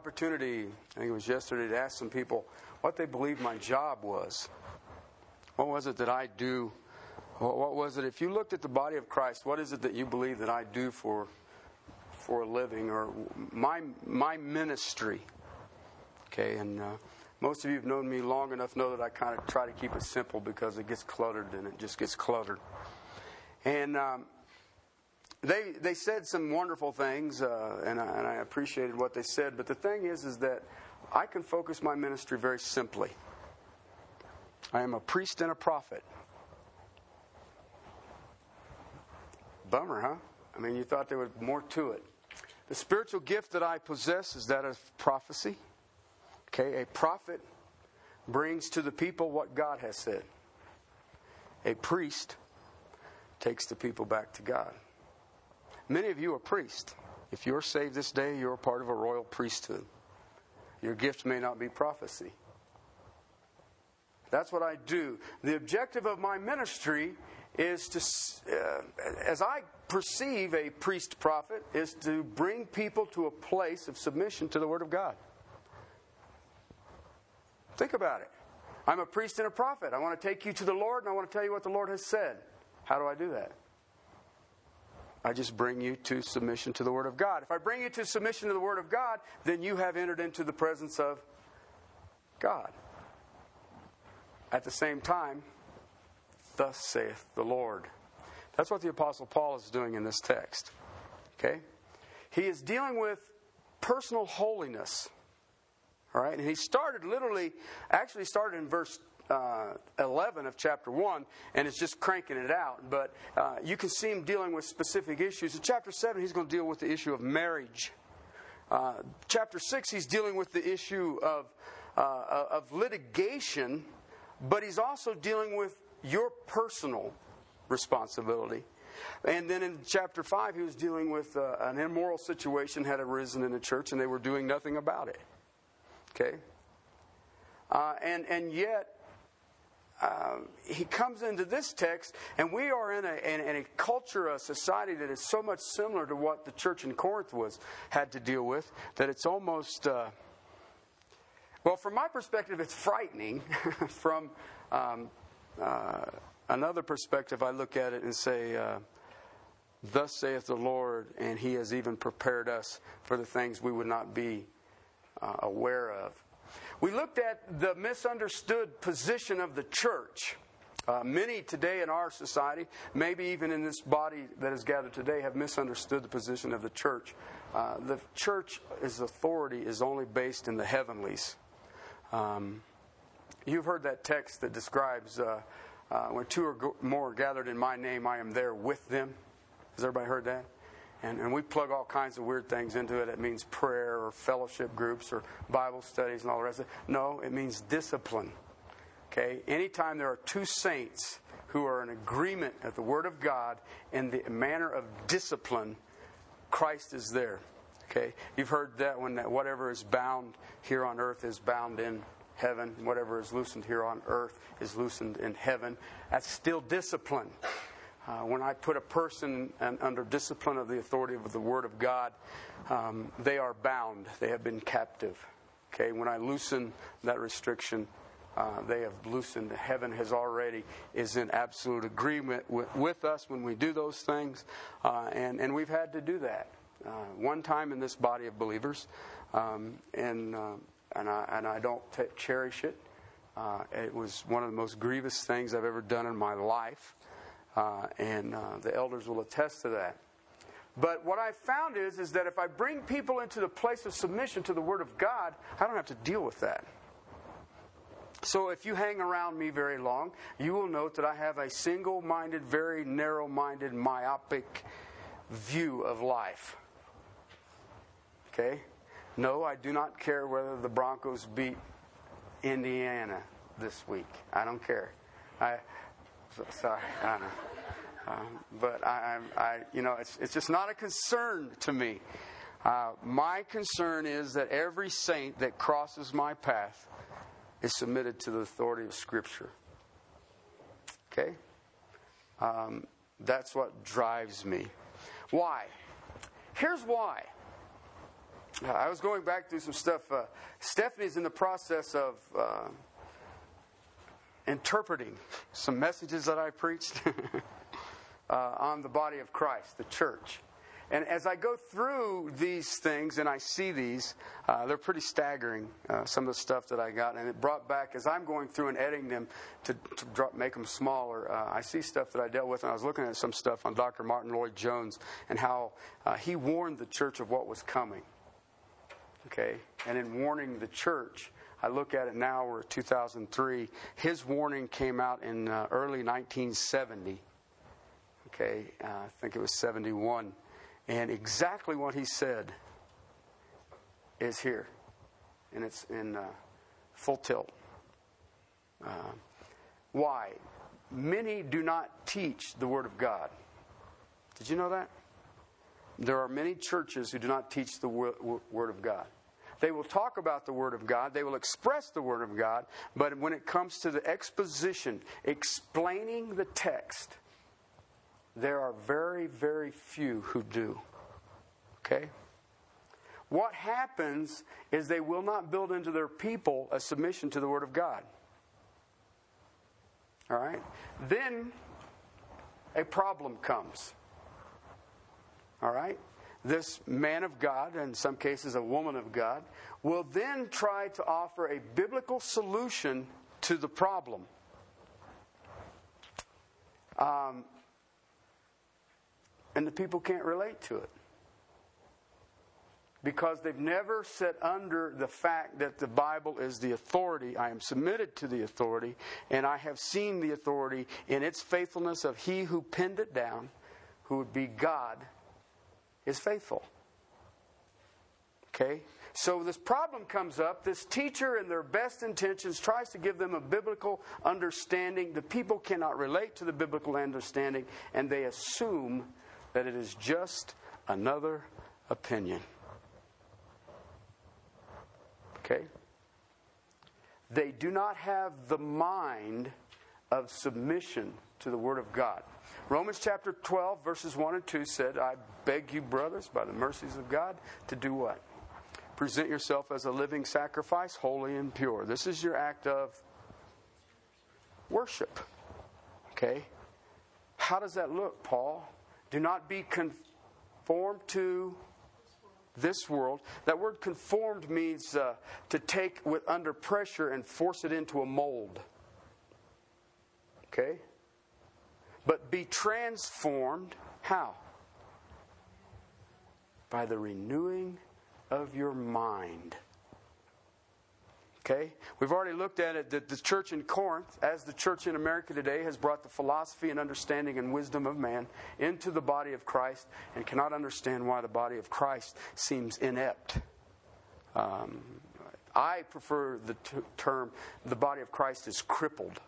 opportunity, I think it was yesterday, to ask some people what they believed my job was. What was it that I do? What was it? If you looked at the body of Christ, what is it that you believe that I do for for a living or my my ministry? Okay, and uh, most of you have known me long enough know that I kind of try to keep it simple because it gets cluttered and it just gets cluttered. And um, they they said some wonderful things, uh, and, I, and I appreciated what they said. But the thing is, is that I can focus my ministry very simply. I am a priest and a prophet. Bummer, huh? I mean, you thought there was more to it. The spiritual gift that I possess is that of prophecy. Okay, a prophet brings to the people what God has said. A priest takes the people back to God. Many of you are priests. If you're saved this day, you're part of a royal priesthood. Your gift may not be prophecy. That's what I do. The objective of my ministry is to, uh, as I perceive a priest prophet, is to bring people to a place of submission to the Word of God. Think about it. I'm a priest and a prophet. I want to take you to the Lord and I want to tell you what the Lord has said. How do I do that? I just bring you to submission to the Word of God. If I bring you to submission to the Word of God, then you have entered into the presence of God. At the same time, thus saith the Lord. That's what the Apostle Paul is doing in this text. Okay? He is dealing with personal holiness. All right? And he started literally, actually started in verse uh, 11 of chapter 1, and it's just cranking it out. But uh, you can see him dealing with specific issues. In chapter 7, he's going to deal with the issue of marriage. Uh, chapter 6, he's dealing with the issue of, uh, of litigation, but he's also dealing with your personal responsibility. And then in chapter 5, he was dealing with uh, an immoral situation had arisen in the church, and they were doing nothing about it. Okay? Uh, and, and yet, uh, he comes into this text, and we are in a, in, in, a culture, a society that is so much similar to what the church in Corinth was had to deal with that it's almost, uh, well, from my perspective, it's frightening. from um, uh, another perspective, I look at it and say, uh, "Thus saith the Lord," and He has even prepared us for the things we would not be uh, aware of. We looked at the misunderstood position of the church. Uh, many today in our society, maybe even in this body that is gathered today, have misunderstood the position of the church. Uh, the church's authority is only based in the heavenlies. Um, you've heard that text that describes uh, uh when two or more are gathered in my name, I am there with them. Has everybody heard that? And, and we plug all kinds of weird things into it. It means prayer or fellowship groups or Bible studies and all the rest of it. No, it means discipline. Okay? Anytime there are two saints who are in agreement at the Word of God in the manner of discipline, Christ is there. Okay? You've heard that when that whatever is bound here on earth is bound in heaven, whatever is loosened here on earth is loosened in heaven. That's still discipline. Uh, when I put a person under discipline of the authority of the Word of God, um, they are bound. They have been captive. Okay, when I loosen that restriction, uh, they have loosened. Heaven has already is in absolute agreement with, with us when we do those things, uh, and and we've had to do that uh, one time in this body of believers, um, and uh, and I and I don't t- cherish it. Uh, it was one of the most grievous things I've ever done in my life. Uh, and uh, the elders will attest to that. But what I've found is, is that if I bring people into the place of submission to the Word of God, I don't have to deal with that. So if you hang around me very long, you will note that I have a single minded, very narrow minded, myopic view of life. Okay? No, I do not care whether the Broncos beat Indiana this week. I don't care. I, sorry, I know. Um, but I, I, I, you know, it's, it's just not a concern to me. Uh, my concern is that every saint that crosses my path is submitted to the authority of Scripture. Okay? Um, that's what drives me. Why? Here's why. I was going back through some stuff. Uh, Stephanie's in the process of uh, interpreting some messages that I preached uh, on the body of Christ, the church. And as I go through these things and I see these, uh, they're pretty staggering, uh, some of the stuff that I got. And it brought back, as I'm going through and editing them to, to drop, make them smaller, uh, I see stuff that I dealt with. And I was looking at some stuff on Dr. Martyn Lloyd-Jones and how uh, he warned the church of what was coming. Okay? And in warning the church, I look at it now, we're 2003. His warning came out in uh, early 1970. Okay, uh, I think it was 71. And exactly what he said is here. And it's in uh, full tilt. Uh, why? Many do not teach the Word of God. Did you know that? There are many churches who do not teach the Word of God. They will talk about the Word of God, they will express the Word of God, but when it comes to the exposition, explaining the text, there are very, very few who do. Okay? What happens is they will not build into their people a submission to the Word of God. All right? Then a problem comes. All right? This man of God, in some cases a woman of God, will then try to offer a biblical solution to the problem. Um, and the people can't relate to it. Because they've never set under the fact that the Bible is the authority. I am submitted to the authority, and I have seen the authority in its faithfulness of He who penned it down, who would be God is faithful. Okay? So this problem comes up. This teacher, in their best intentions, tries to give them a biblical understanding. The people cannot relate to the biblical understanding, and they assume that it is just another opinion. Okay? They do not have the mind of submission to the Word of God. Romans chapter 12, verses 1 and 2 said, I beg you, brothers, by the mercies of God, to do what? Present yourself as a living sacrifice, holy and pure. This is your act of worship. Okay? How does that look, Paul? Do not be conformed to this world. That word conformed means uh, to take with under pressure and force it into a mold. Okay? but be transformed. How? By the renewing of your mind. Okay? We've already looked at it that the church in Corinth, as the church in America today, has brought the philosophy and understanding and wisdom of man into the body of Christ and cannot understand why the body of Christ seems inept. Um, I prefer the t- term the body of Christ is crippled.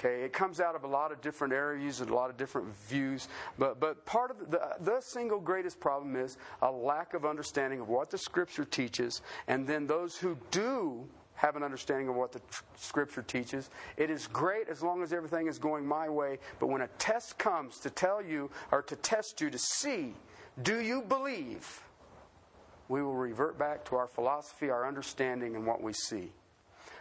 Okay, it comes out of a lot of different areas and a lot of different views, but but part of the the single greatest problem is a lack of understanding of what the Scripture teaches, and then those who do have an understanding of what the tr- Scripture teaches. It is great as long as everything is going my way, but when a test comes to tell you or to test you to see, do you believe? We will revert back to our philosophy, our understanding, and what we see.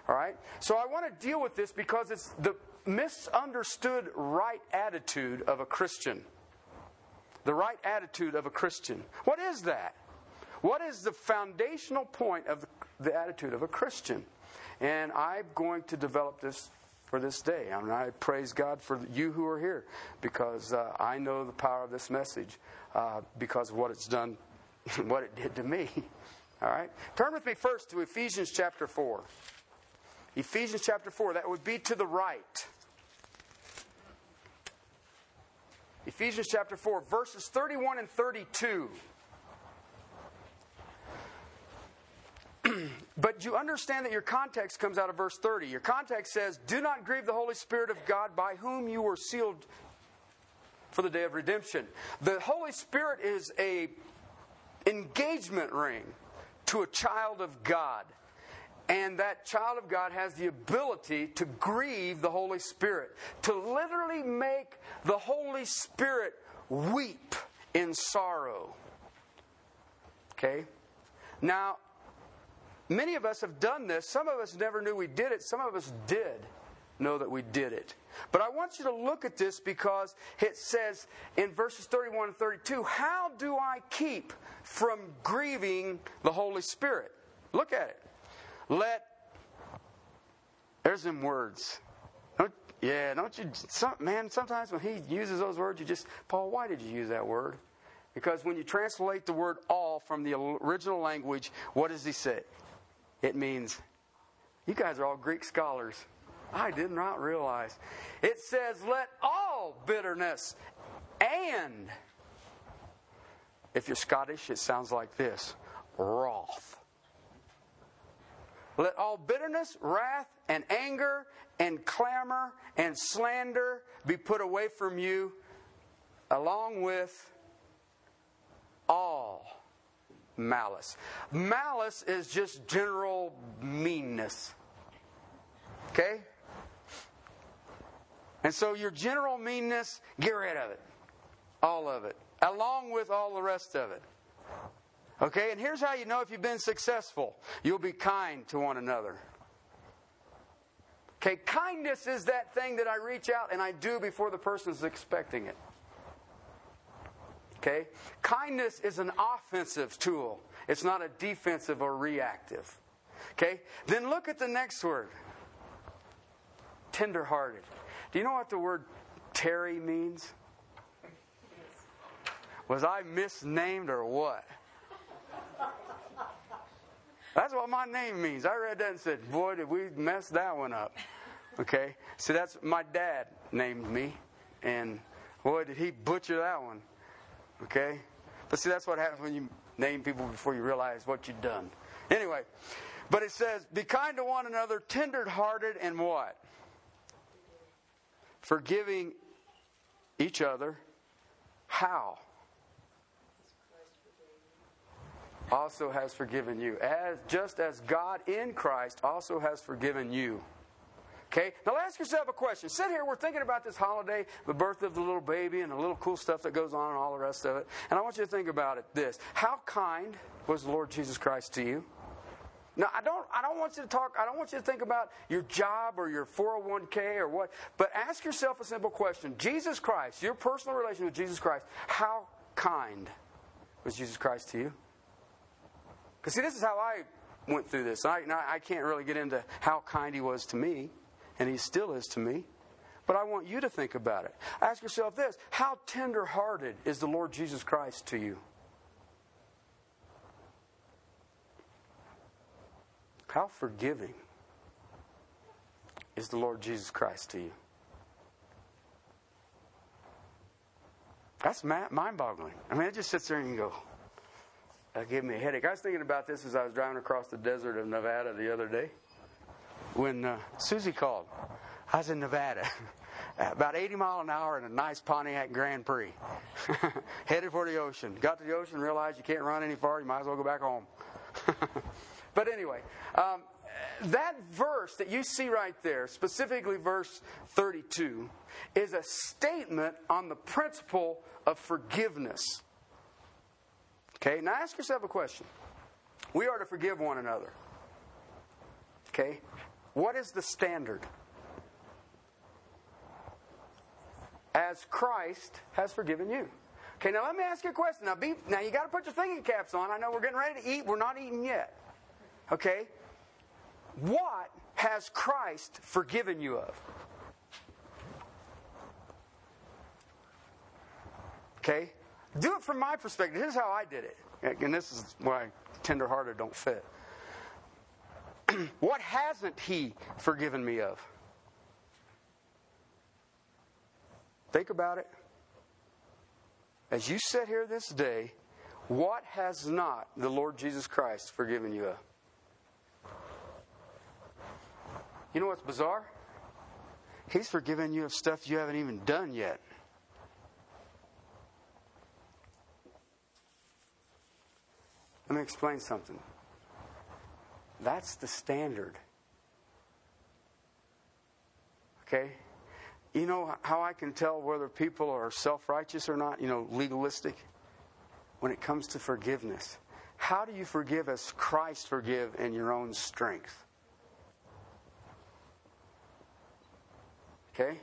All right? So I want to deal with this because it's the misunderstood right attitude of a Christian. The right attitude of a Christian. What is that? What is the foundational point of the attitude of a Christian? And I'm going to develop this for this day. I mean, I praise God for you who are here because uh, I know the power of this message uh, because of what it's done, what it did to me. All right? Turn with me first to Ephesians chapter 4. Ephesians chapter 4, that would be to the right. Ephesians chapter 4, verses 31 and 32. but you understand that your context comes out of verse 30. Your context says, Do not grieve the Holy Spirit of God by whom you were sealed for the day of redemption. The Holy Spirit is a engagement ring to a child of God. And that child of God has the ability to grieve the Holy Spirit, to literally make the Holy Spirit weep in sorrow. Okay? Now, many of us have done this. Some of us never knew we did it. Some of us did know that we did it. But I want you to look at this because it says in verses 31 and 32 How do I keep from grieving the Holy Spirit? Look at it. Let, there's them words. Don't, yeah, don't you, some, man, sometimes when he uses those words, you just, Paul, why did you use that word? Because when you translate the word all from the original language, what does he say? It means, you guys are all Greek scholars. I did not realize. It says, let all bitterness and, if you're Scottish, it sounds like this wrath. Let all bitterness, wrath, and anger, and clamor, and slander be put away from you, along with all malice. Malice is just general meanness. Okay? And so your general meanness, get rid of it. All of it. Along with all the rest of it. Okay, and here's how you know if you've been successful you'll be kind to one another. Okay, kindness is that thing that I reach out and I do before the person is expecting it. Okay? Kindness is an offensive tool, it's not a defensive or reactive. Okay? Then look at the next word tenderhearted. Do you know what the word Terry means? Was I misnamed or what? That's what my name means. I read that and said, Boy, did we mess that one up. Okay? So that's my dad named me. And boy, did he butcher that one. Okay? But see, that's what happens when you name people before you realize what you've done. Anyway, but it says, Be kind to one another, tenderhearted, and what? Forgiving each other. How? Also has forgiven you. As just as God in Christ also has forgiven you. Okay? Now ask yourself a question. Sit here, we're thinking about this holiday, the birth of the little baby, and the little cool stuff that goes on and all the rest of it. And I want you to think about it this. How kind was the Lord Jesus Christ to you? Now, I don't, I don't want you to talk, I don't want you to think about your job or your 401k or what, but ask yourself a simple question. Jesus Christ, your personal relation with Jesus Christ, how kind was Jesus Christ to you? Because, see, this is how I went through this. I, I can't really get into how kind he was to me, and he still is to me. But I want you to think about it. Ask yourself this How tender hearted is the Lord Jesus Christ to you? How forgiving is the Lord Jesus Christ to you? That's mind boggling. I mean, it just sits there and you go, that gave me a headache. I was thinking about this as I was driving across the desert of Nevada the other day when uh, Susie called. I was in Nevada, about 80 mile an hour in a nice Pontiac Grand Prix, headed for the ocean. Got to the ocean, realized you can't run any farther. You might as well go back home. But anyway, um, that verse that you see right there, specifically verse 32, is a statement on the principle of forgiveness. Okay, now ask yourself a question. We are to forgive one another. Okay, what is the standard? As Christ has forgiven you. Okay, now let me ask you a question. Now, be, now you got to put your thinking caps on. I know we're getting ready to eat. We're not eating yet. Okay? What has Christ forgiven you of? Okay? Do it from my perspective. Here's how I did it. And this is why tenderhearted don't fit. what hasn't he forgiven me of? Think about it. As you sit here this day, what has not the Lord Jesus Christ forgiven you of? You know what's bizarre? He's forgiven you of stuff you haven't even done yet. Let me explain something. That's the standard. Okay? You know how I can tell whether people are self righteous or not, you know, legalistic? When it comes to forgiveness. How do you forgive as Christ forgive in your own strength? Okay?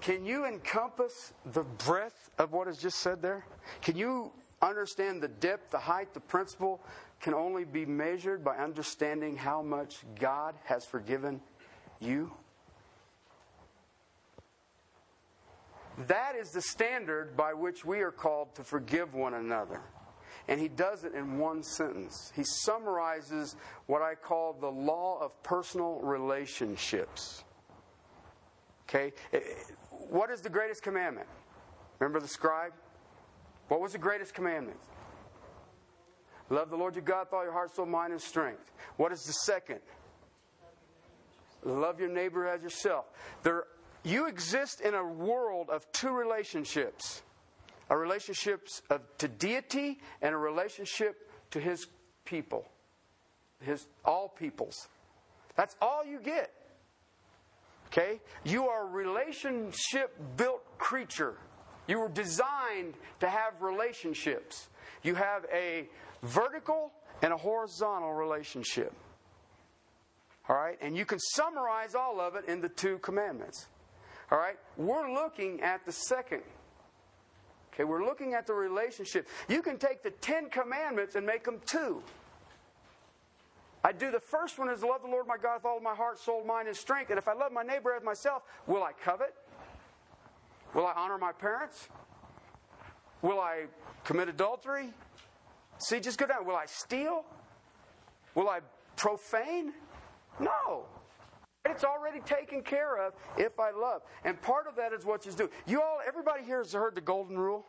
Can you encompass the breadth of what is just said there? Can you understand the depth, the height, the principle can only be measured by understanding how much God has forgiven you? That is the standard by which we are called to forgive one another. And he does it in one sentence. He summarizes what I call the law of personal relationships. Okay? Eh, what is the greatest commandment? Remember the scribe? What was the greatest commandment? Love the Lord your God with all your heart, soul, mind, and strength. What is the second? Love your neighbor as yourself. There, you exist in a world of two relationships a relationship to deity and a relationship to his people, his all peoples. That's all you get. Okay? You are a relationship built creature. You were designed to have relationships. You have a vertical and a horizontal relationship. All right? And you can summarize all of it in the two commandments. All right? We're looking at the second. Okay, we're looking at the relationship. You can take the Ten Commandments and make them two. I do the first one is love the Lord my God with all my heart, soul, mind, and strength. And if I love my neighbor as myself, will I covet? Will I honor my parents? Will I commit adultery? See, just go down. Will I steal? Will I profane? No. It's already taken care of if I love. And part of that is what you do. You all, everybody here has heard the golden rule?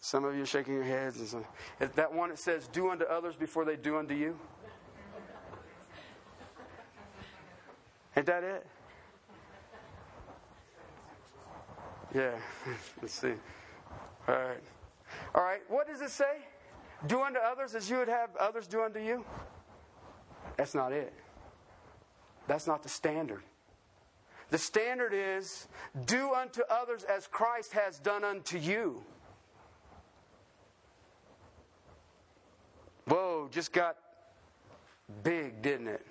Some of you are shaking your heads. And some, that one that says, Do unto others before they do unto you. Ain't that it? Yeah. Let's see. All right. All right. What does it say? Do unto others as you would have others do unto you? That's not it. That's not the standard. The standard is do unto others as Christ has done unto you. Whoa, just got big, didn't it?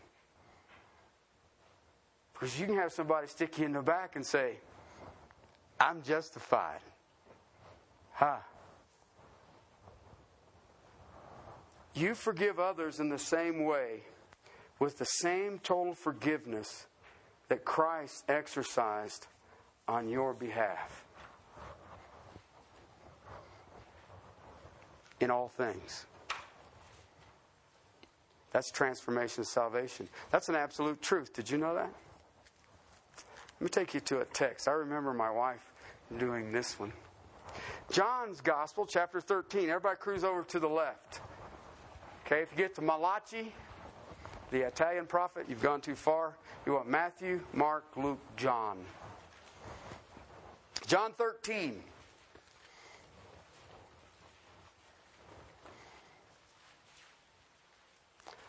Because you can have somebody stick you in the back and say, I'm justified. Huh. You forgive others in the same way, with the same total forgiveness that Christ exercised on your behalf. In all things. That's transformation of salvation. That's an absolute truth. Did you know that? Let me take you to a text. I remember my wife doing this one. John's Gospel, chapter 13. Everybody cruise over to the left. Okay, if you get to Malachi, the Italian prophet, you've gone too far. You want Matthew, Mark, Luke, John. John 13.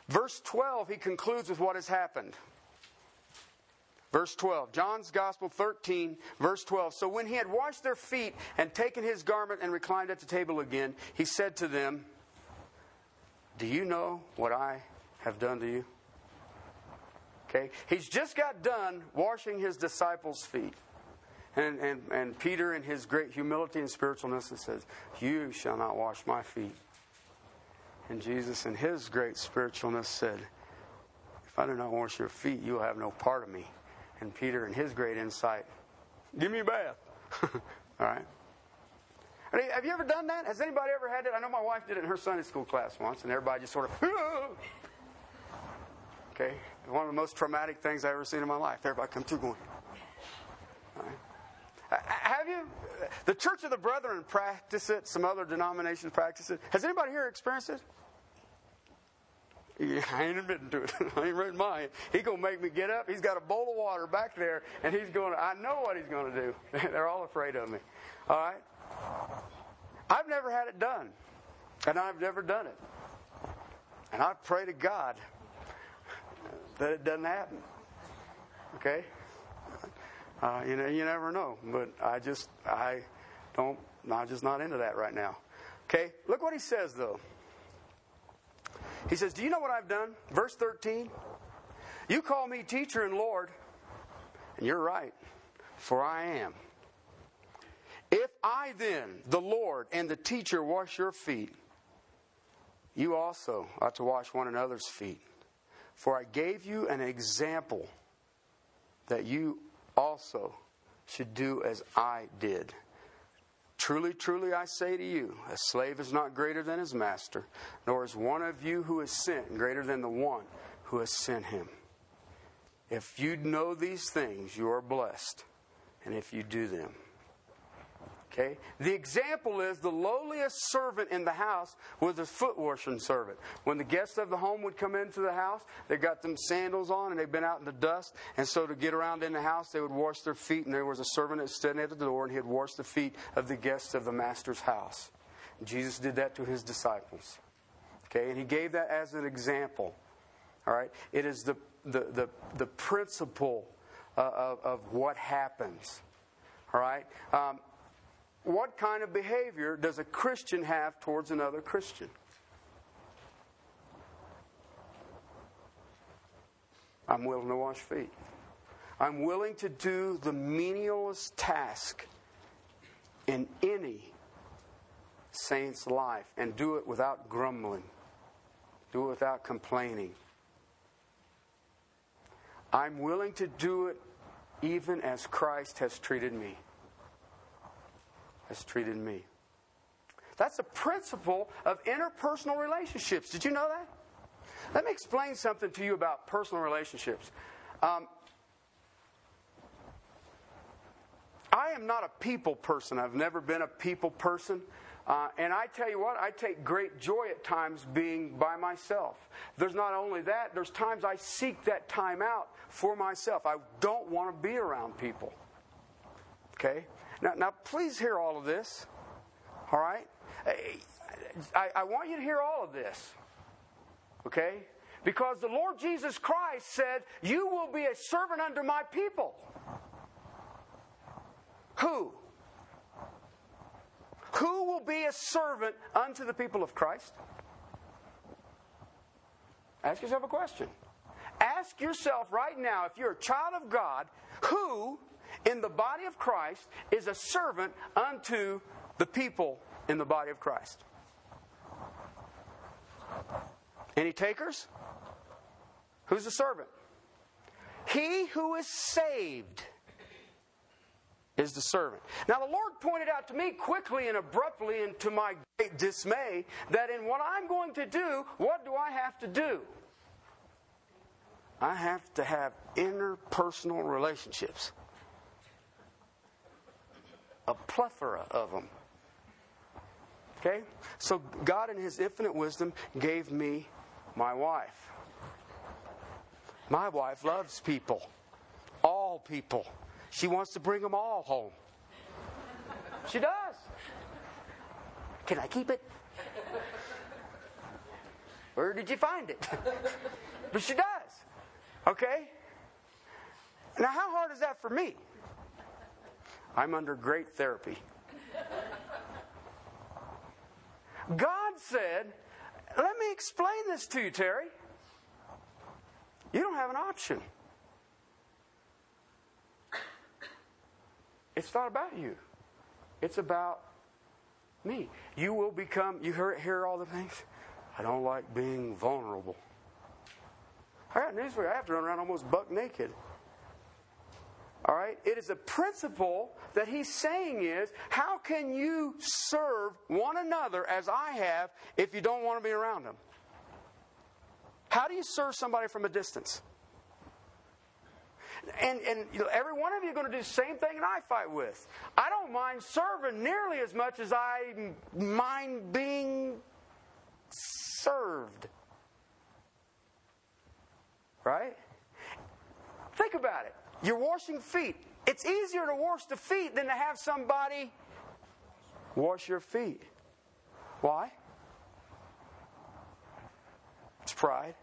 Verse 12, he concludes with what has happened. Verse 12, John's Gospel 13, verse 12. So when he had washed their feet and taken his garment and reclined at the table again, he said to them, Do you know what I have done to you? Okay, he's just got done washing his disciples' feet. And, and, and Peter, in his great humility and spiritualness, says, You shall not wash my feet. And Jesus, in his great spiritualness, said, If I do not wash your feet, you will have no part of me. And Peter, and his great insight, Give me a bath. All right? Have you ever done that? Has anybody ever had it? I know my wife did it in her Sunday school class once, and everybody just sort of, okay? One of the most traumatic things I've ever seen in my life. Everybody come through going, Have you? The Church of the Brethren practice it. Some other denominations practice it. Has anybody here experienced it? I ain't admitting to it. I ain't reading mine. He's gonna make me get up. He's got a bowl of water back there, and he's going. to I know what he's to do. They're all afraid of me. All right. I've never had it done, and I've never done it. And I pray to God that it doesn't happen. Okay. Uh, you know, you never know. But I just, I don't, I'm just not into that right now. Okay, look what he says though. He says, Do you know what I've done? Verse 13 You call me teacher and Lord, and you're right, for I am. If I then, the Lord and the teacher, wash your feet, you also ought to wash one another's feet. For I gave you an example that you also should do as I did. Truly, truly, I say to you, a slave is not greater than his master, nor is one of you who is sent greater than the one who has sent him. If you know these things, you are blessed, and if you do them. Okay? The example is the lowliest servant in the house was a foot washing servant. When the guests of the home would come into the house, they got them sandals on and they'd been out in the dust. And so to get around in the house, they would wash their feet. And there was a servant that stood at the door and he'd wash the feet of the guests of the master's house. And Jesus did that to his disciples. Okay? And he gave that as an example. All right? It is the, the, the, the principle uh, of, of what happens. All right? Um, what kind of behavior does a Christian have towards another Christian? I'm willing to wash feet. I'm willing to do the menialest task in any saint's life and do it without grumbling, do it without complaining. I'm willing to do it even as Christ has treated me has treated me. That's the principle of interpersonal relationships. Did you know that? Let me explain something to you about personal relationships. Um, I am not a people person. I've never been a people person. Uh, and I tell you what, I take great joy at times being by myself. There's not only that, there's times I seek that time out for myself. I don't want to be around people. Okay? Now, now please hear all of this. All right? I, I want you to hear all of this. Okay? Because the Lord Jesus Christ said, You will be a servant under my people. Who? Who will be a servant unto the people of Christ? Ask yourself a question. Ask yourself right now, if you're a child of God, who in the body of Christ is a servant unto the people in the body of Christ. Any takers? Who's the servant? He who is saved is the servant. Now, the Lord pointed out to me quickly and abruptly, and to my great dismay, that in what I'm going to do, what do I have to do? I have to have interpersonal relationships a plethora of them. Okay? So God, in His infinite wisdom, gave me my wife. My wife loves people, all people. She wants to bring them all home. She does. Can I keep it? Where did you find it? but she does. Okay? Now, how hard is that for me? I'm under great therapy. God said, Let me explain this to you, Terry. You don't have an option. It's not about you, it's about me. You will become, you hear, hear all the things? I don't like being vulnerable. I got news for you. I have to run around almost buck naked. All right? It is a principle that he's saying is how can you serve one another as I have if you don't want to be around them? How do you serve somebody from a distance? And, and you know, every one of you are going to do the same thing that I fight with. I don't mind serving nearly as much as I mind being served. Right? Think about it. You're washing feet. It's easier to wash the feet than to have somebody wash your feet. Why? It's pride.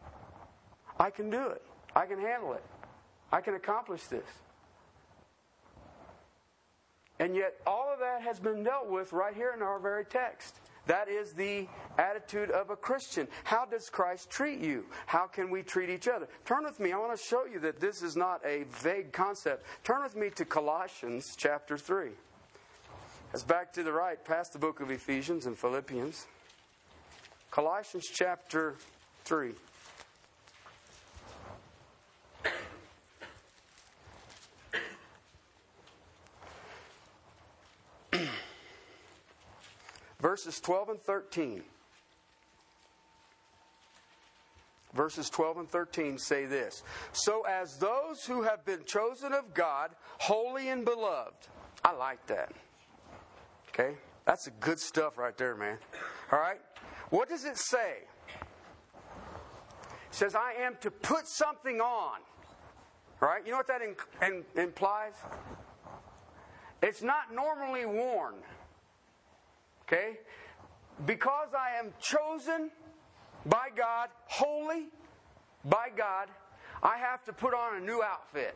I can do it. I can handle it. I can accomplish this. And yet, all of that has been dealt with right here in our very text. That is the attitude of a Christian. How does Christ treat you? How can we treat each other? Turn with me. I want to show you that this is not a vague concept. Turn with me to Colossians chapter 3. It's back to the right, past the book of Ephesians and Philippians. Colossians chapter 3. Verses 12 and 13. Verses 12 and 13 say this So, as those who have been chosen of God, holy and beloved. I like that. Okay? That's the good stuff right there, man. All right? What does it say? It says, I am to put something on. Right? You know what that in, in, implies? It's not normally worn. Okay? Because I am chosen by God, holy by God, I have to put on a new outfit.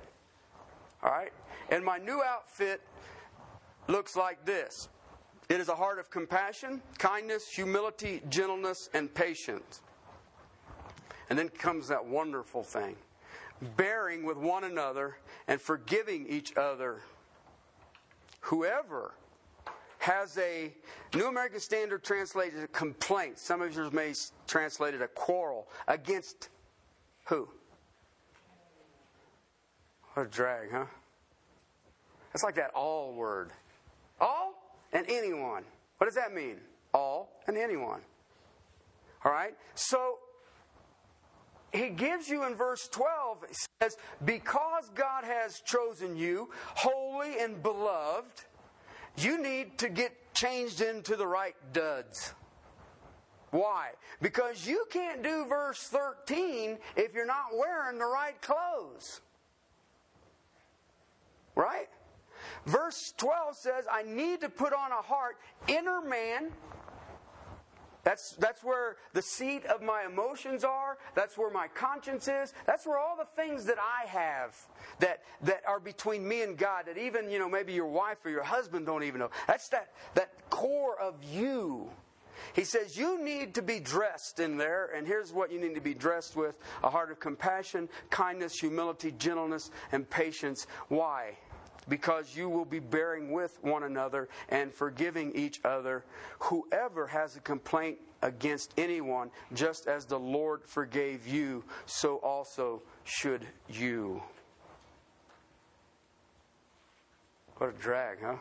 All right? And my new outfit looks like this it is a heart of compassion, kindness, humility, gentleness, and patience. And then comes that wonderful thing bearing with one another and forgiving each other. Whoever has a New American Standard translated a complaint. Some of yours may translate it a quarrel against who? What a drag, huh? It's like that all word. All and anyone. What does that mean? All and anyone. All right? So he gives you in verse 12, he says, Because God has chosen you, holy and beloved, you need to get changed into the right duds. Why? Because you can't do verse 13 if you're not wearing the right clothes. Right? Verse 12 says, I need to put on a heart, inner man. That's, that's where the seat of my emotions are. That's where my conscience is. That's where all the things that I have that, that are between me and God, that even, you know, maybe your wife or your husband don't even know. That's that, that core of you. He says, You need to be dressed in there, and here's what you need to be dressed with a heart of compassion, kindness, humility, gentleness, and patience. Why? Because you will be bearing with one another and forgiving each other. Whoever has a complaint against anyone, just as the Lord forgave you, so also should you. What a drag, huh?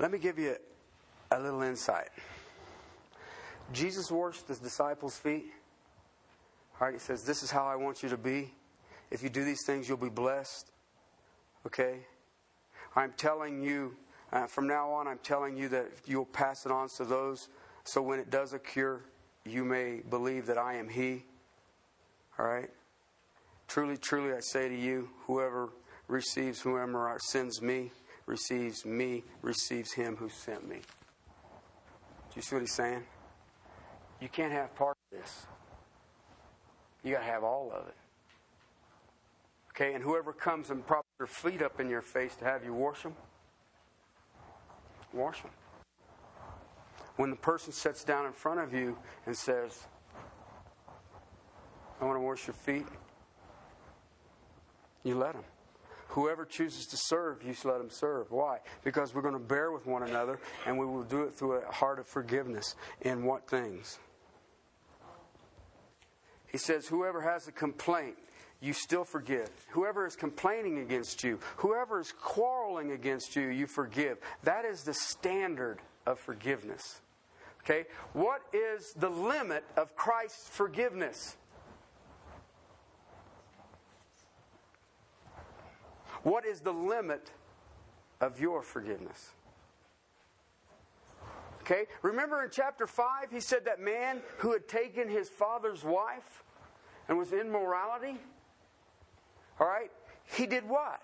Let me give you a little insight. Jesus washed his disciples' feet. All right, he says, This is how I want you to be. If you do these things, you'll be blessed. Okay? I'm telling you, uh, from now on, I'm telling you that you'll pass it on to those so when it does occur, you may believe that I am He. All right? Truly, truly, I say to you, whoever receives whoever sends me, receives me, receives him who sent me. Do you see what he's saying? You can't have part of this. You got to have all of it. Okay, and whoever comes and props their feet up in your face to have you wash them, wash them. When the person sits down in front of you and says, I want to wash your feet, you let them. Whoever chooses to serve, you let them serve. Why? Because we're going to bear with one another and we will do it through a heart of forgiveness. In what things? He says, Whoever has a complaint, you still forgive. Whoever is complaining against you, whoever is quarreling against you, you forgive. That is the standard of forgiveness. Okay? What is the limit of Christ's forgiveness? What is the limit of your forgiveness? Okay? Remember in chapter 5, he said that man who had taken his father's wife and was in morality, all right, he did what?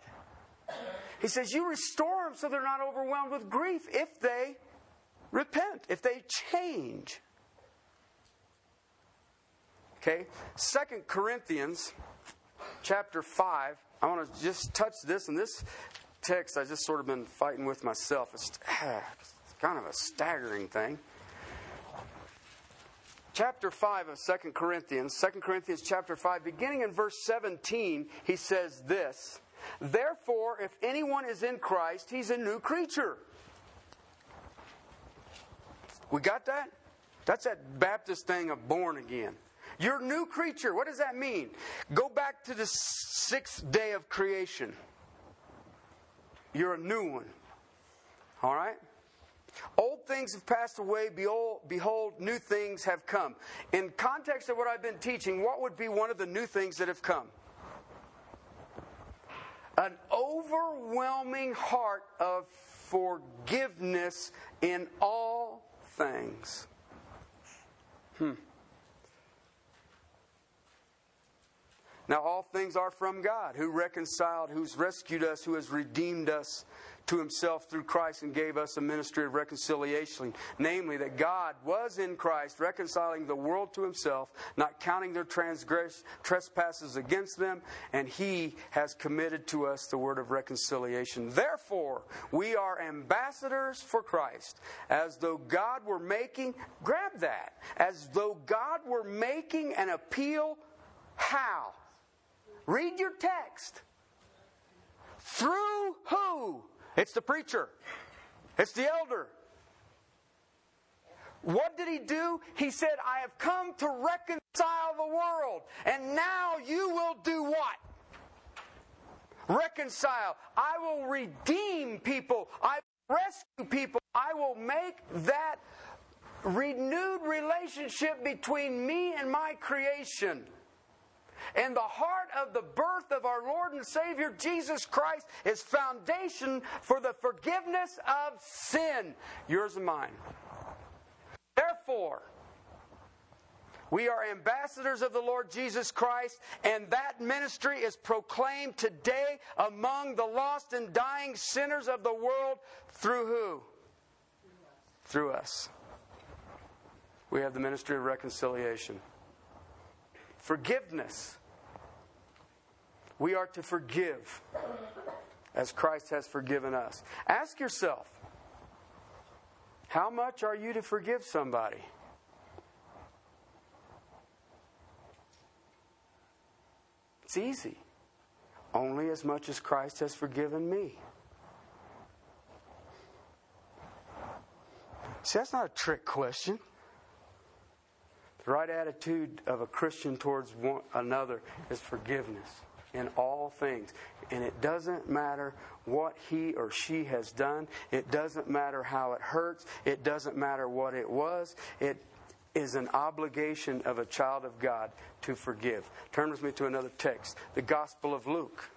He says, You restore them so they're not overwhelmed with grief if they repent, if they change. Okay? Second Corinthians chapter 5. I want to just touch this. And this text, I just sort of been fighting with myself. It's, kind of a staggering thing. Chapter 5 of 2 Corinthians, 2 Corinthians chapter 5, beginning in verse 17, he says this Therefore, if anyone is in Christ, he's a new creature. We got that? That's that Baptist thing of born again. You're a new creature. What does that mean? Go back to the sixth day of creation. You're a new one. All right? Old things have passed away, behold, new things have come. In context of what I've been teaching, what would be one of the new things that have come? An overwhelming heart of forgiveness in all things. Hmm. Now, all things are from God, who reconciled, who's rescued us, who has redeemed us to himself through Christ and gave us a ministry of reconciliation. Namely, that God was in Christ, reconciling the world to himself, not counting their transgress- trespasses against them, and he has committed to us the word of reconciliation. Therefore, we are ambassadors for Christ, as though God were making, grab that, as though God were making an appeal. How? Read your text. Through who? It's the preacher, it's the elder. What did he do? He said, I have come to reconcile the world. And now you will do what? Reconcile. I will redeem people. I will rescue people. I will make that renewed relationship between me and my creation and the heart of the birth of our Lord and Savior Jesus Christ is foundation for the forgiveness of sin, yours and mine. Therefore, we are ambassadors of the Lord Jesus Christ, and that ministry is proclaimed today among the lost and dying sinners of the world through who? Through us. We have the ministry of reconciliation. Forgiveness. We are to forgive as Christ has forgiven us. Ask yourself how much are you to forgive somebody? It's easy. Only as much as Christ has forgiven me. See, that's not a trick question. The right attitude of a Christian towards one another is forgiveness in all things. And it doesn't matter what he or she has done, it doesn't matter how it hurts, it doesn't matter what it was. It is an obligation of a child of God to forgive. Turn with me to another text, the Gospel of Luke.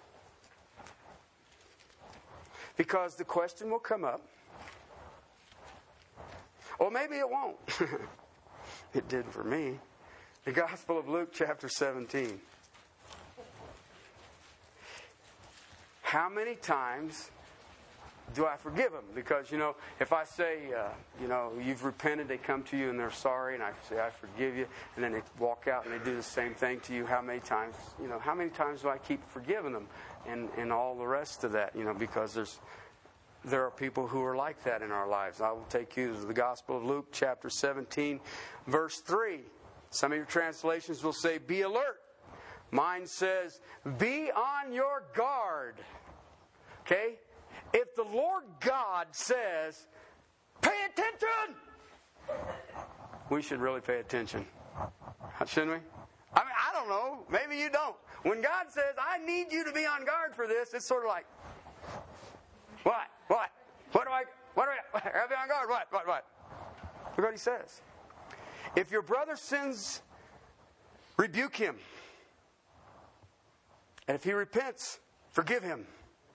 Because the question will come up. Or maybe it won't. It did for me. The Gospel of Luke, chapter 17. How many times do I forgive them? Because, you know, if I say, uh, you know, you've repented, they come to you and they're sorry, and I say, I forgive you, and then they walk out and they do the same thing to you, how many times, you know, how many times do I keep forgiving them? And, and all the rest of that, you know, because there's there are people who are like that in our lives. I will take you to the Gospel of Luke, chapter 17, verse 3. Some of your translations will say, Be alert. Mine says, Be on your guard. Okay? If the Lord God says, Pay attention, we should really pay attention. Shouldn't we? I mean, I don't know. Maybe you don't. When God says, I need you to be on guard for this, it's sort of like, what? What? What do I, what do I, have you on guard? What? What? What? Look what he says. If your brother sins, rebuke him. And if he repents, forgive him.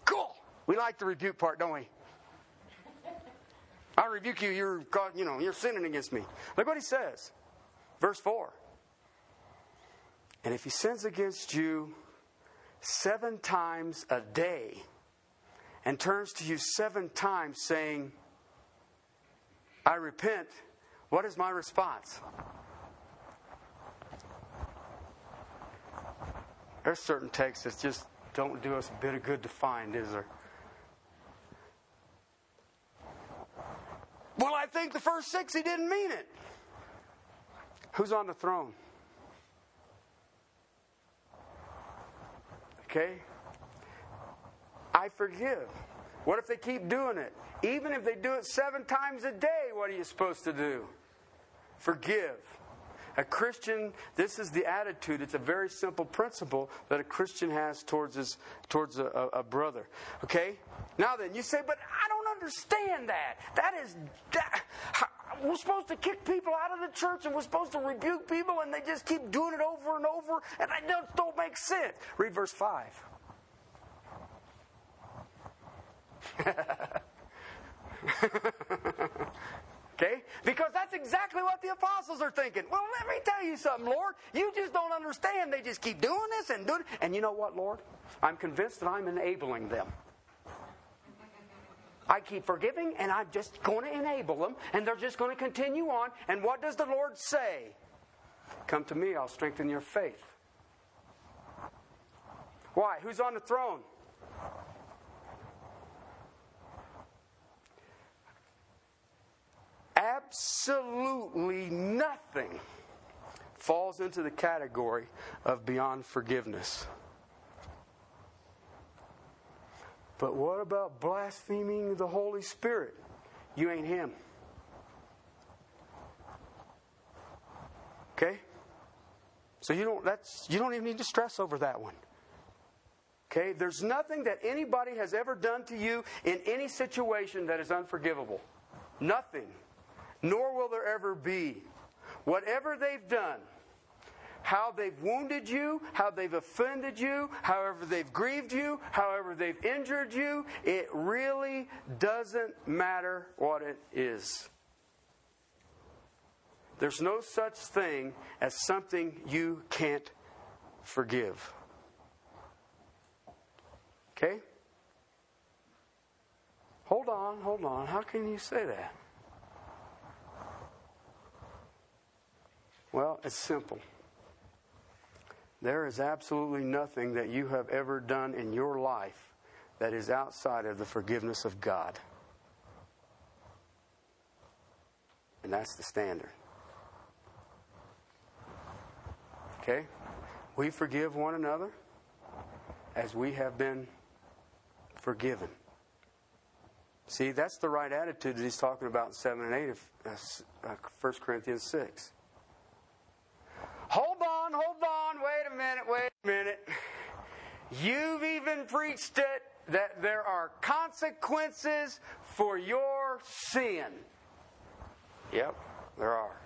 Cool. We like the rebuke part, don't we? I rebuke you, you're you know, you're sinning against me. Look what he says. Verse 4. And if he sins against you seven times a day, and turns to you seven times saying, I repent, what is my response? There's certain texts that just don't do us a bit of good to find, is there? Well, I think the first six, he didn't mean it. Who's on the throne? Okay? I forgive. What if they keep doing it? Even if they do it seven times a day, what are you supposed to do? Forgive. A Christian, this is the attitude. It's a very simple principle that a Christian has towards his towards a, a, a brother. Okay? Now then, you say, but I don't understand that. That is that, we're supposed to kick people out of the church and we're supposed to rebuke people and they just keep doing it over and over and that don't, don't make sense. Read verse 5. Okay? Because that's exactly what the apostles are thinking. Well, let me tell you something, Lord. You just don't understand. They just keep doing this and doing it. And you know what, Lord? I'm convinced that I'm enabling them. I keep forgiving and I'm just going to enable them and they're just going to continue on. And what does the Lord say? Come to me, I'll strengthen your faith. Why? Who's on the throne? absolutely nothing falls into the category of beyond forgiveness. But what about blaspheming the Holy Spirit? You ain't him. Okay? So you don't that's you don't even need to stress over that one. Okay? There's nothing that anybody has ever done to you in any situation that is unforgivable. Nothing nor will there ever be. Whatever they've done, how they've wounded you, how they've offended you, however they've grieved you, however they've injured you, it really doesn't matter what it is. There's no such thing as something you can't forgive. Okay? Hold on, hold on. How can you say that? Well, it's simple. There is absolutely nothing that you have ever done in your life that is outside of the forgiveness of God. And that's the standard. Okay? We forgive one another as we have been forgiven. See, that's the right attitude that he's talking about in 7 and 8 of uh, 1 Corinthians 6. Hold on, hold on, a minute, wait a minute. You've even preached it that there are consequences for your sin. Yep, there are.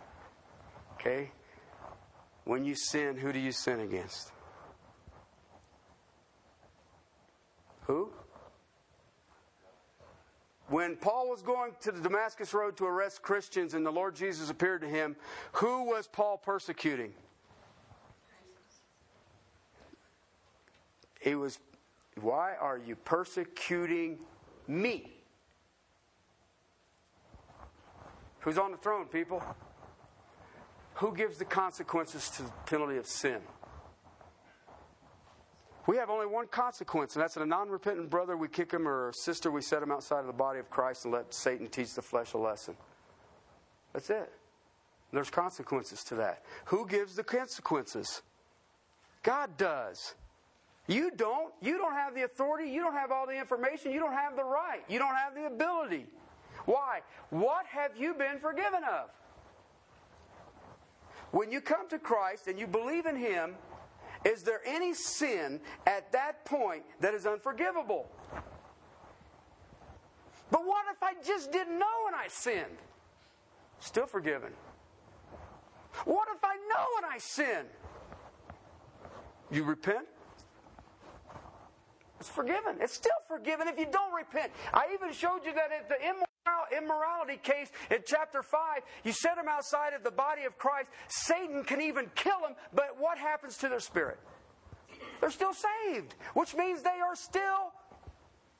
Okay? When you sin, who do you sin against? Who? When Paul was going to the Damascus Road to arrest Christians and the Lord Jesus appeared to him, who was Paul persecuting? He was, Why are you persecuting me? Who's on the throne, people? Who gives the consequences to the penalty of sin? We have only one consequence, and that's that a non repentant brother, we kick him, or a sister, we set him outside of the body of Christ and let Satan teach the flesh a lesson. That's it. There's consequences to that. Who gives the consequences? God does. You don't. You don't have the authority. You don't have all the information. You don't have the right. You don't have the ability. Why? What have you been forgiven of? When you come to Christ and you believe in Him, is there any sin at that point that is unforgivable? But what if I just didn't know when I sinned? Still forgiven. What if I know when I sin? You repent? It's forgiven. It's still forgiven if you don't repent. I even showed you that at the immorality case in chapter 5, you set them outside of the body of Christ. Satan can even kill them, but what happens to their spirit? They're still saved, which means they are still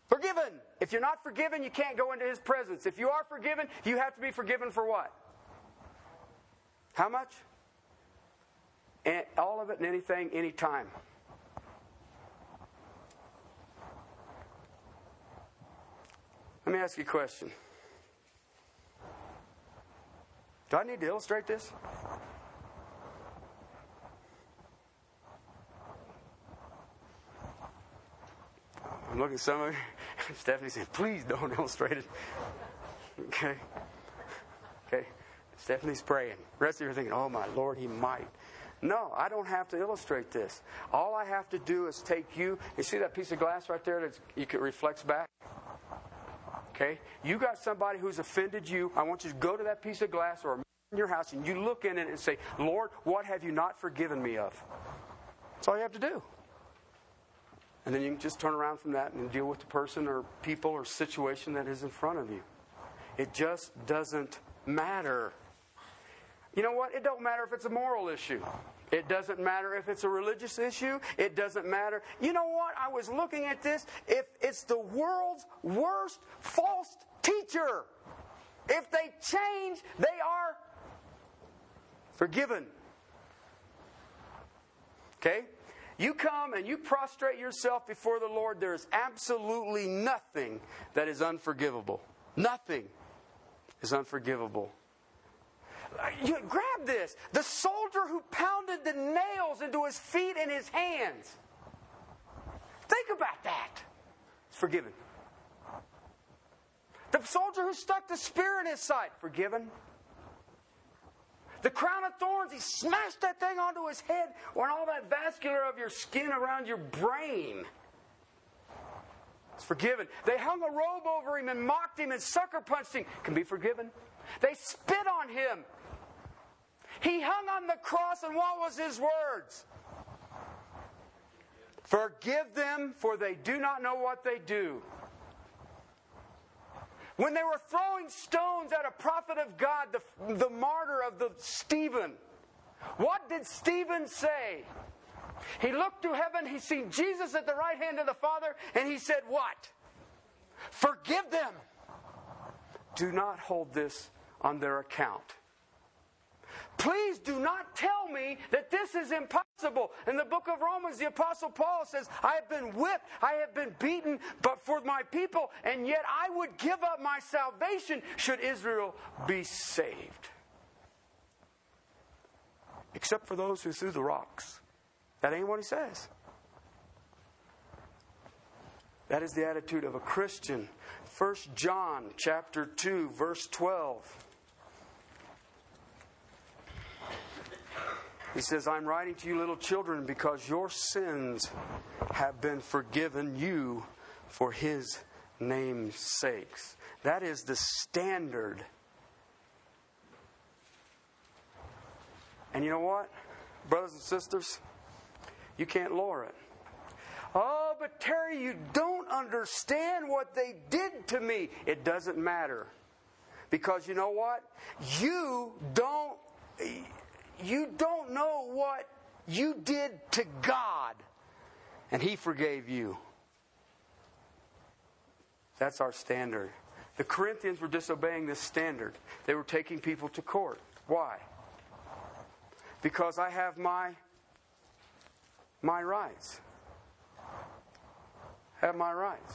forgiven. If you're not forgiven, you can't go into his presence. If you are forgiven, you have to be forgiven for what? How much? And all of it and anything, anytime. Let me ask you a question. Do I need to illustrate this? I'm looking at some of you. Stephanie said, please don't illustrate it. Okay. Okay. Stephanie's praying. The rest of you are thinking, oh my Lord, he might. No, I don't have to illustrate this. All I have to do is take you. You see that piece of glass right there that you can reflects back? Okay? You got somebody who's offended you. I want you to go to that piece of glass or in your house and you look in it and say, Lord, what have you not forgiven me of? That's all you have to do. And then you can just turn around from that and deal with the person or people or situation that is in front of you. It just doesn't matter. You know what? It don't matter if it's a moral issue. It doesn't matter if it's a religious issue. It doesn't matter. You know what? I was looking at this. If it's the world's worst false teacher, if they change, they are forgiven. Okay? You come and you prostrate yourself before the Lord, there is absolutely nothing that is unforgivable. Nothing is unforgivable. You, grab this. The soldier who pounded the nails into his feet and his hands. Think about that. It's forgiven. The soldier who stuck the spear in his side, forgiven. The crown of thorns, he smashed that thing onto his head when all that vascular of your skin around your brain. It's forgiven. They hung a robe over him and mocked him and sucker punched him. Can be forgiven. They spit on him. He hung on the cross, and what was his words? Forgive them, for they do not know what they do. When they were throwing stones at a prophet of God, the, the martyr of the Stephen, what did Stephen say? He looked to heaven, he seen Jesus at the right hand of the Father, and he said, What? Forgive them. Do not hold this on their account. Please do not tell me that this is impossible. In the book of Romans, the Apostle Paul says, I have been whipped, I have been beaten, but for my people, and yet I would give up my salvation should Israel be saved. Except for those who threw the rocks. That ain't what he says. That is the attitude of a Christian. 1 John chapter 2 verse 12. He says, I'm writing to you, little children, because your sins have been forgiven you for his name's sakes. That is the standard. And you know what, brothers and sisters? You can't lower it. Oh, but Terry, you don't understand what they did to me. It doesn't matter. Because you know what? You don't you don't know what you did to God, and He forgave you. That's our standard. The Corinthians were disobeying this standard. They were taking people to court. Why? Because I have my my rights. Have my rights.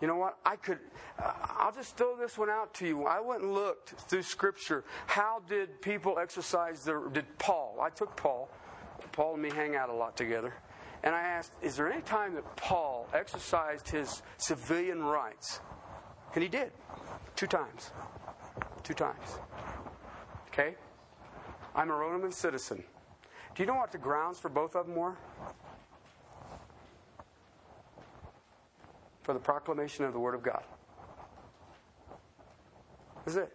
You know what? I could, uh, I'll just throw this one out to you. I went and looked through Scripture. How did people exercise their, did Paul, I took Paul, Paul and me hang out a lot together, and I asked, is there any time that Paul exercised his civilian rights? And he did. Two times. Two times. Okay? I'm a Roman citizen. Do you know what the grounds for both of them were? For the proclamation of the Word of God. That's it.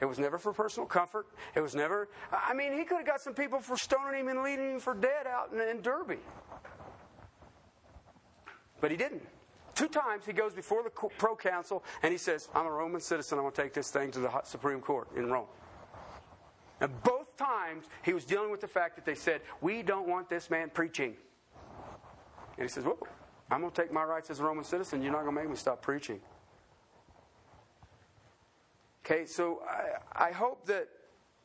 It was never for personal comfort. It was never, I mean, he could have got some people for stoning him and leading him for dead out in, in Derbe. But he didn't. Two times he goes before the proconsul and he says, I'm a Roman citizen. I'm going to take this thing to the Supreme Court in Rome. And both times he was dealing with the fact that they said, We don't want this man preaching. And he says, Whoa, I'm going to take my rights as a Roman citizen. You're not going to make me stop preaching. Okay, so I, I hope that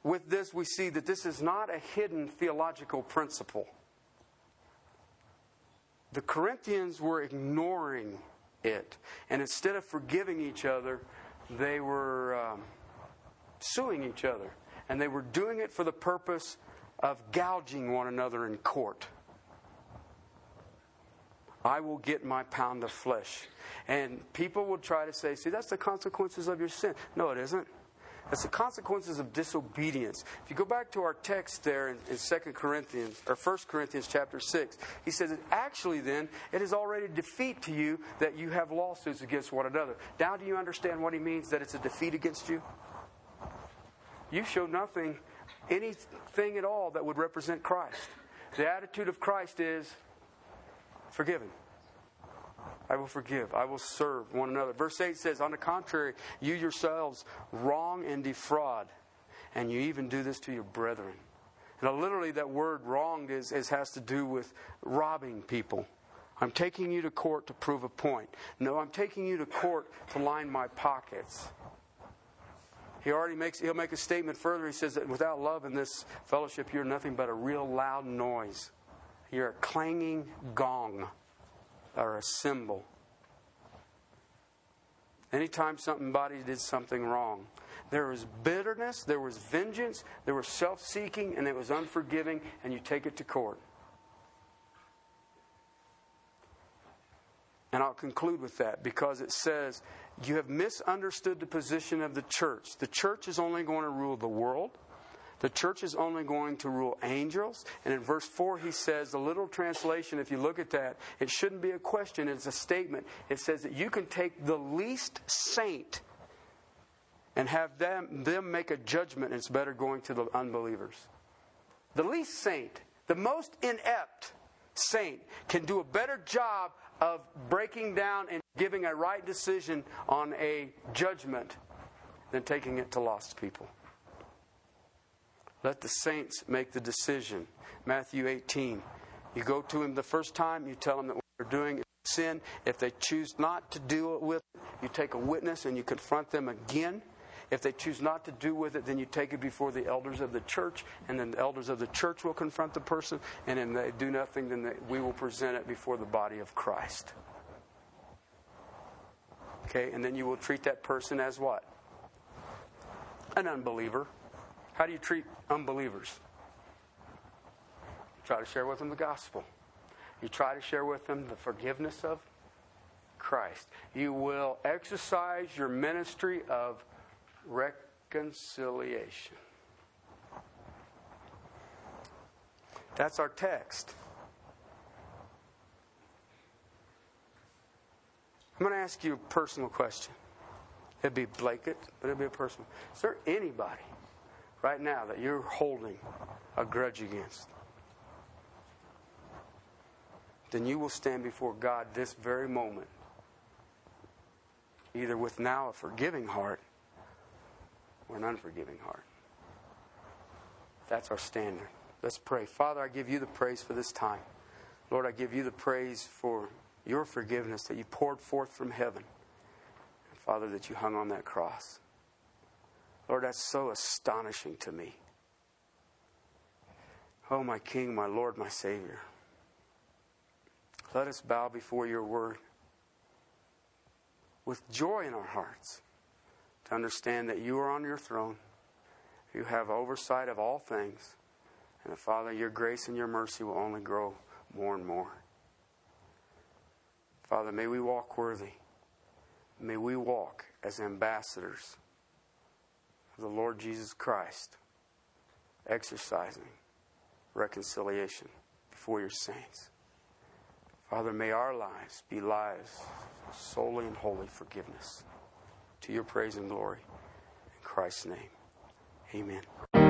with this we see that this is not a hidden theological principle. the Corinthians were ignoring it. And instead of forgiving each other, they were um, suing each other. And they were doing it for the purpose of gouging one another in court. I will get my pound of flesh. And people will try to say, see, that's the consequences of your sin. No, it isn't. That's the consequences of disobedience. If you go back to our text there in, in 2 Corinthians, or 1 Corinthians chapter 6, he says actually then, it is already defeat to you that you have lawsuits against one another. Now do you understand what he means that it's a defeat against you? You show nothing, anything at all that would represent Christ. The attitude of Christ is forgiven. I will forgive. I will serve one another. Verse 8 says, On the contrary, you yourselves wrong and defraud, and you even do this to your brethren. Now, literally, that word wronged is, is, has to do with robbing people. I'm taking you to court to prove a point. No, I'm taking you to court to line my pockets. He already makes, he'll make a statement further. He says that without love in this fellowship, you're nothing but a real loud noise. You're a clanging gong or a cymbal. Anytime somebody did something wrong, there was bitterness, there was vengeance, there was self seeking, and it was unforgiving, and you take it to court. And I'll conclude with that because it says, You have misunderstood the position of the church. The church is only going to rule the world. The church is only going to rule angels. And in verse 4, he says, the little translation, if you look at that, it shouldn't be a question, it's a statement. It says that you can take the least saint and have them, them make a judgment, it's better going to the unbelievers. The least saint, the most inept saint, can do a better job of breaking down and giving a right decision on a judgment than taking it to lost people. Let the saints make the decision. Matthew 18. You go to him the first time, you tell him that what they're doing is sin. If they choose not to deal with it, you take a witness and you confront them again. If they choose not to do with it, then you take it before the elders of the church, and then the elders of the church will confront the person. And if they do nothing, then they, we will present it before the body of Christ. Okay, and then you will treat that person as what? An unbeliever. How do you treat unbelievers? You try to share with them the gospel. You try to share with them the forgiveness of Christ. You will exercise your ministry of reconciliation. That's our text. I'm going to ask you a personal question. It'd be blanket, but it'd be a personal. Is there anybody right now that you're holding a grudge against, then you will stand before God this very moment, either with now a forgiving heart or an unforgiving heart. That's our standard. Let's pray. Father, I give you the praise for this time. Lord, I give you the praise for your forgiveness that you poured forth from heaven. And Father, that you hung on that cross. Lord, that's so astonishing to me. Oh, my King, my Lord, my Savior. Let us bow before your word with joy in our hearts to understand that you are on your throne. You have oversight of all things. And that, Father, your grace and your mercy will only grow more and more. Father, may we walk worthy. May we walk as ambassadors the Lord Jesus Christ, exercising reconciliation before your saints. Father, may our lives be lives of solely and wholly forgiveness. To your praise and glory. In Christ's name, amen.